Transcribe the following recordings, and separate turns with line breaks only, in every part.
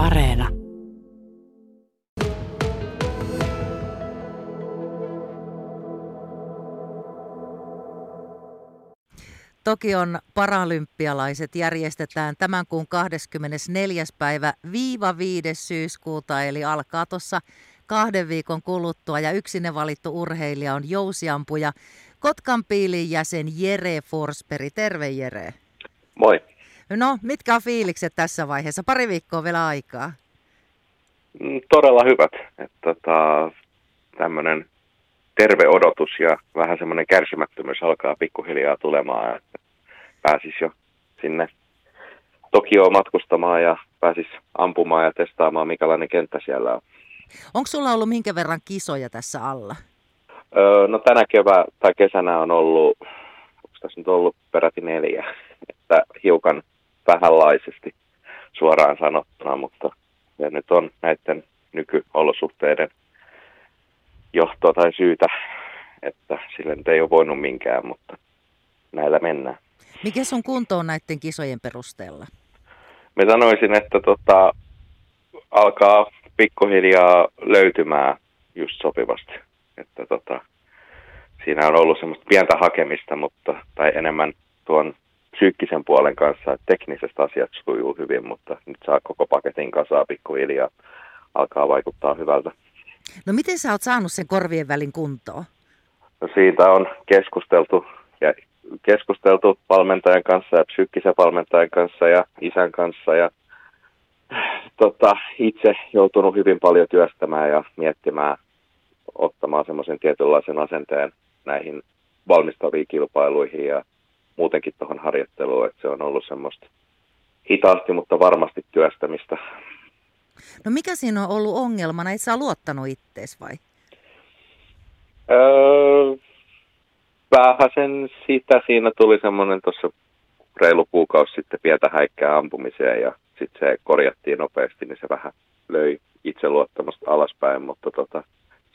Areena. Tokion paralympialaiset järjestetään tämän kuun 24. päivä viiva 5. syyskuuta, eli alkaa tuossa kahden viikon kuluttua ja yksinen valittu urheilija on jousiampuja Kotkan piilin jäsen Jere Forsperi. Terve Jere.
Moi.
No, mitkä on fiilikset tässä vaiheessa? Pari viikkoa vielä aikaa.
Mm, todella hyvät. Että tota, tämmöinen terve odotus ja vähän semmoinen kärsimättömyys alkaa pikkuhiljaa tulemaan. Että pääsis jo sinne Tokioon matkustamaan ja pääsis ampumaan ja testaamaan, mikälainen kenttä siellä on.
Onko sulla ollut minkä verran kisoja tässä alla?
Öö, no tänä kevää tai kesänä on ollut, onko tässä nyt ollut peräti neljä, että hiukan vähänlaisesti suoraan sanottuna, mutta se nyt on näiden nykyolosuhteiden johtoa tai syytä, että sille nyt ei ole voinut minkään, mutta näillä mennään.
Mikä sun kunto on näiden kisojen perusteella?
Me sanoisin, että tota, alkaa pikkuhiljaa löytymään just sopivasti. Että tota, siinä on ollut semmoista pientä hakemista, mutta, tai enemmän tuon psyykkisen puolen kanssa, että tekniset asiat sujuu hyvin, mutta nyt saa koko paketin kasaa pikkuhiljaa, alkaa vaikuttaa hyvältä.
No miten sä oot saanut sen korvien välin kuntoon?
No siitä on keskusteltu ja keskusteltu valmentajan kanssa ja psyykkisen valmentajan kanssa ja isän kanssa ja tota, itse joutunut hyvin paljon työstämään ja miettimään, ottamaan semmoisen tietynlaisen asenteen näihin valmistaviin kilpailuihin ja muutenkin tuohon harjoitteluun, että se on ollut semmoista hitaasti, mutta varmasti työstämistä.
No mikä siinä on ollut ongelmana? Et sä luottanut ittees vai?
Öö, vähän sen sitä siinä tuli semmoinen tuossa reilu kuukausi sitten pientä häikkää ampumiseen ja sitten se korjattiin nopeasti, niin se vähän löi itseluottamusta alaspäin, mutta tota,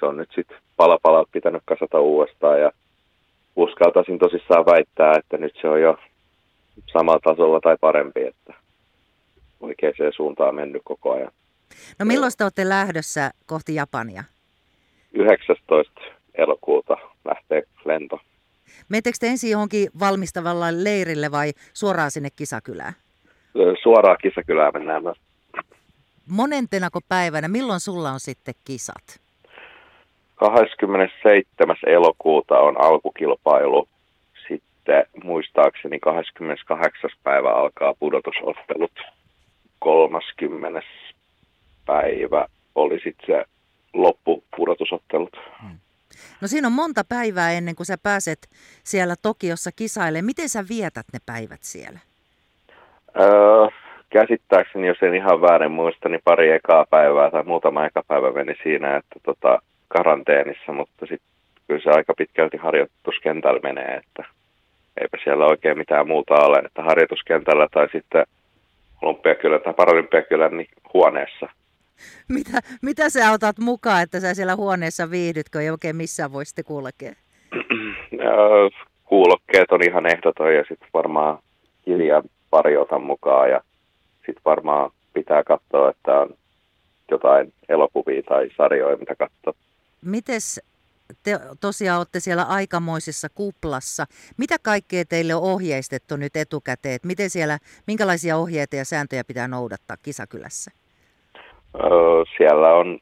se on nyt sitten pala pitänyt kasata uudestaan ja uskaltaisin tosissaan väittää, että nyt se on jo samalla tasolla tai parempi, että oikeaan suuntaan mennyt koko ajan.
No milloin te olette lähdössä kohti Japania?
19. elokuuta lähtee lento.
Menettekö te ensin johonkin valmistavalla leirille vai suoraan sinne kisakylään?
Suoraan kisakylään mennään.
Monentenako päivänä, milloin sulla on sitten kisat?
27. elokuuta on alkukilpailu. Sitten muistaakseni 28. päivä alkaa pudotusottelut. 30. päivä oli sitten se loppupudotusottelut. Hmm.
No siinä on monta päivää ennen kuin sä pääset siellä Tokiossa kisaille. Miten sä vietät ne päivät siellä?
Öö, käsittääkseni, jos en ihan väärin muista, niin pari ekaa päivää tai muutama eka päivä meni siinä, että tota, karanteenissa, mutta sitten kyllä se aika pitkälti harjoituskentällä menee, että eipä siellä oikein mitään muuta ole, että harjoituskentällä tai sitten olympiakylän tai paralympiakylän niin huoneessa.
Mitä, mitä sä otat mukaan, että sä siellä huoneessa viihdytkö ei oikein missään voi sitten kulkea?
Kuulokkeet on ihan ehdoton ja sitten varmaan hiljaa pari otan mukaan ja sitten varmaan pitää katsoa, että on jotain elokuvia tai sarjoja, mitä katsoa.
Mites te tosiaan olette siellä aikamoisessa kuplassa. Mitä kaikkea teille on ohjeistettu nyt etukäteen? Miten siellä, minkälaisia ohjeita ja sääntöjä pitää noudattaa kisakylässä?
Siellä on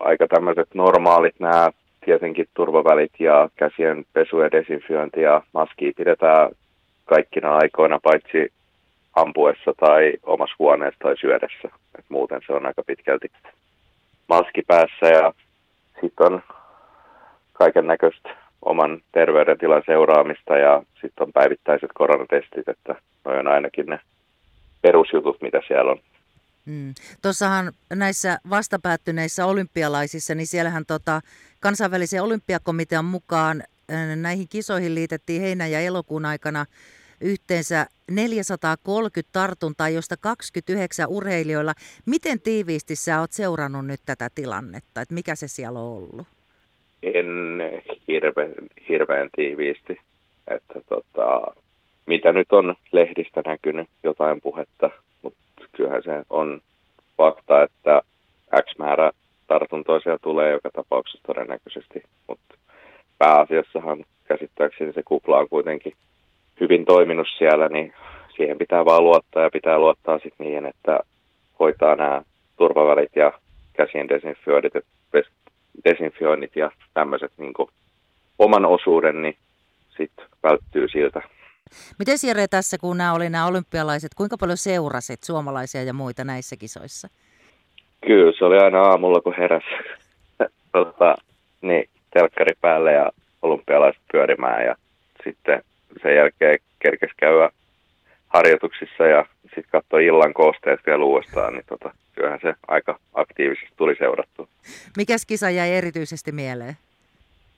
aika tämmöiset normaalit nämä tietenkin turvavälit ja käsien pesu ja desinfiointi ja maski pidetään kaikkina aikoina paitsi ampuessa tai omassa huoneessa tai syödessä. Et muuten se on aika pitkälti maski päässä ja sitten on kaiken näköistä oman terveydentilan seuraamista ja sitten on päivittäiset koronatestit, että noin on ainakin ne perusjutut, mitä siellä on.
Mm. Tuossahan näissä vastapäättyneissä olympialaisissa, niin siellähän tota, kansainvälisen olympiakomitean mukaan näihin kisoihin liitettiin heinä- ja elokuun aikana yhteensä 430 tartuntaa, josta 29 urheilijoilla. Miten tiiviisti sä oot seurannut nyt tätä tilannetta, että mikä se siellä on ollut?
En hirveän, hirveän tiiviisti, että tota, mitä nyt on lehdistä näkynyt jotain puhetta, mutta kyllähän se on fakta, että X määrä tartuntoisia tulee joka tapauksessa todennäköisesti, mutta pääasiassahan käsittääkseni se kupla on kuitenkin hyvin toiminut siellä, niin siihen pitää vaan luottaa ja pitää luottaa sitten niin, että hoitaa nämä turvavälit ja käsien desinfioidit, desinfioinnit ja tämmöiset niin oman osuuden, niin sitten välttyy siltä.
Miten Jere tässä, kun nämä oli nämä olympialaiset, kuinka paljon seurasit suomalaisia ja muita näissä kisoissa?
Kyllä, se oli aina aamulla, kun heräsi tota, niin, telkkari päälle ja olympialaiset pyörimään ja sitten sen jälkeen kerkes käydä harjoituksissa ja sitten katsoi illan koosteet vielä uudestaan, niin tota, kyllähän se aika aktiivisesti tuli seurattu.
Mikäs kisa jäi erityisesti mieleen?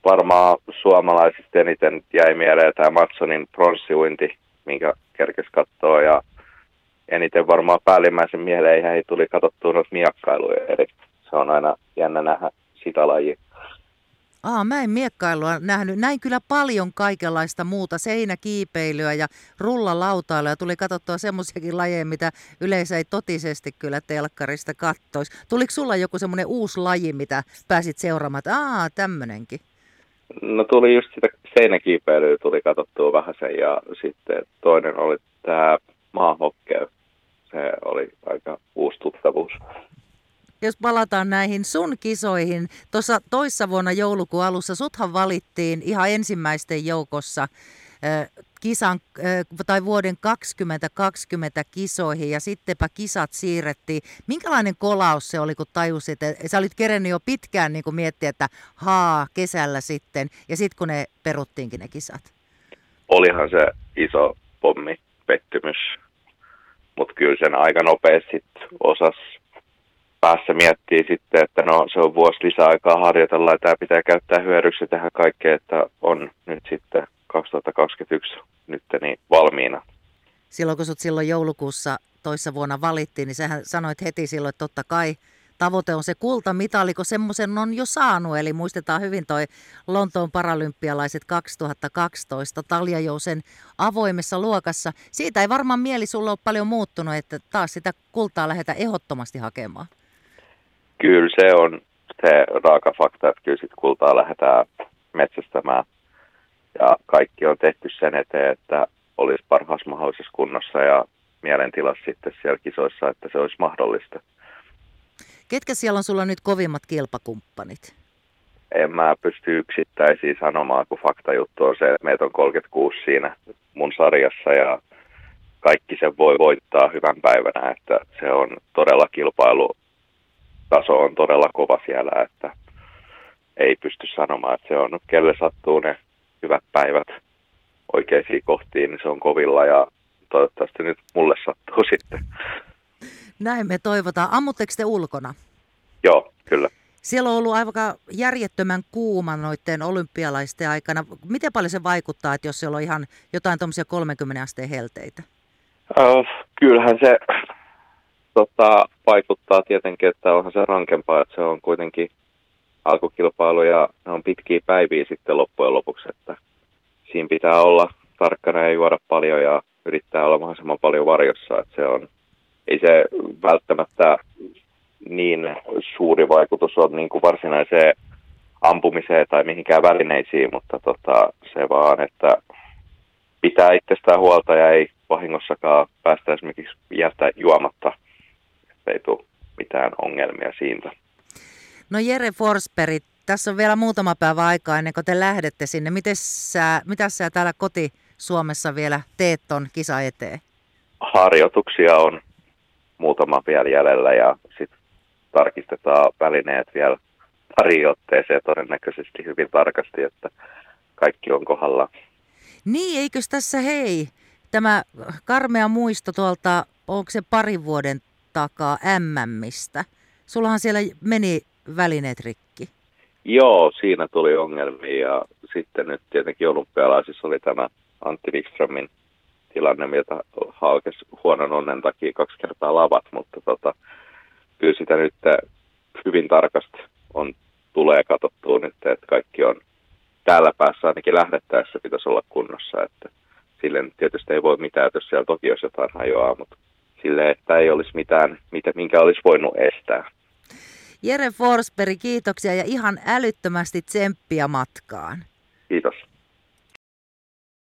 Varmaan suomalaisista eniten jäi mieleen tämä Matsonin pronssiuinti, minkä kerkes katsoa ja eniten varmaan päällimmäisen mieleen ei tuli katsottua noita miakkailuja, eli se on aina jännä nähdä sitä lajia.
Aa, mä en miekkailua nähnyt. Näin kyllä paljon kaikenlaista muuta, seinäkiipeilyä ja rullalautailua. Tuli katsottua semmoisiakin lajeja, mitä yleensä ei totisesti kyllä telkkarista kattoisi. Tuliko sulla joku semmoinen uusi laji, mitä pääsit seuraamaan, aa, tämmönenkin?
No tuli just sitä seinäkiipeilyä, tuli katsottua vähän sen ja sitten toinen oli tämä maahokkeu. Se oli aika uusi tuttavuus
jos palataan näihin sun kisoihin, tuossa toissa vuonna joulukuun alussa suthan valittiin ihan ensimmäisten joukossa kisan tai vuoden 2020 kisoihin ja sittenpä kisat siirrettiin. Minkälainen kolaus se oli, kun tajusit, että sä olit kerennyt jo pitkään niin miettiä, että haa, kesällä sitten, ja sitten kun ne peruttiinkin ne kisat?
Olihan se iso pommi, pettymys, mutta kyllä sen aika nopeasti osas päässä miettii sitten, että no se on vuosi lisäaikaa harjoitella ja tämä pitää käyttää hyödyksi tähän kaikkeen, että on nyt sitten 2021 nyt niin valmiina.
Silloin kun sut silloin joulukuussa toissa vuonna valittiin, niin sähän sanoit heti silloin, että totta kai tavoite on se kultamitali, kun semmoisen on jo saanut. Eli muistetaan hyvin toi Lontoon paralympialaiset 2012 Talja Jousen avoimessa luokassa. Siitä ei varmaan mieli sulla ole paljon muuttunut, että taas sitä kultaa lähdetään ehdottomasti hakemaan
kyllä se on se raaka fakta, että kyllä sit kultaa lähdetään metsästämään. Ja kaikki on tehty sen eteen, että olisi parhaassa mahdollisessa kunnossa ja mielentilassa sitten siellä kisoissa, että se olisi mahdollista.
Ketkä siellä on sulla nyt kovimmat kilpakumppanit?
En mä pysty yksittäisiä sanomaan, kun faktajuttu on se, että meitä on 36 siinä mun sarjassa ja kaikki sen voi voittaa hyvän päivänä, että se on todella kilpailu taso on todella kova siellä, että ei pysty sanomaan, että se on, kelle sattuu ne hyvät päivät oikeisiin kohtiin, niin se on kovilla ja toivottavasti nyt mulle sattuu sitten.
Näin me toivotaan. Ammutteko te ulkona?
Joo, kyllä.
Siellä on ollut aika järjettömän kuuma noiden olympialaisten aikana. Miten paljon se vaikuttaa, että jos siellä on ihan jotain tuommoisia 30 asteen helteitä?
Uh, kyllähän se tota, vaikuttaa tietenkin, että onhan se rankempaa, että se on kuitenkin alkukilpailu ja ne on pitkiä päiviä sitten loppujen lopuksi, että siinä pitää olla tarkkana ja juoda paljon ja yrittää olla mahdollisimman paljon varjossa, että se on, ei se välttämättä niin suuri vaikutus on niin kuin varsinaiseen ampumiseen tai mihinkään välineisiin, mutta tota, se vaan, että pitää itsestään huolta ja ei vahingossakaan päästä esimerkiksi jättää juomatta ei tule mitään ongelmia siitä.
No Jere Forsberg, tässä on vielä muutama päivä aikaa ennen kuin te lähdette sinne. Miten sä, mitä sä täällä koti-Suomessa vielä teet ton kisa eteen?
Harjoituksia on muutama vielä jäljellä ja sitten tarkistetaan välineet vielä pari otteeseen todennäköisesti hyvin tarkasti, että kaikki on kohdalla.
Niin, eikös tässä hei, tämä karmea muisto tuolta, onko se parin vuoden takaa MMistä. Sullahan siellä meni välineet rikki.
Joo, siinä tuli ongelmia ja sitten nyt tietenkin olympialaisissa oli tämä Antti Wikströmin tilanne, mitä halkesi huonon onnen takia kaksi kertaa lavat, mutta tota, kyllä sitä nyt hyvin tarkasti on, tulee katsottua nyt, että kaikki on täällä päässä ainakin lähdettäessä pitäisi olla kunnossa, että sille tietysti ei voi mitään, jos siellä Tokiossa jotain hajoaa, mutta sille, että ei olisi mitään, mitä, minkä olisi voinut estää.
Jere Forsberg, kiitoksia ja ihan älyttömästi tsemppiä matkaan.
Kiitos.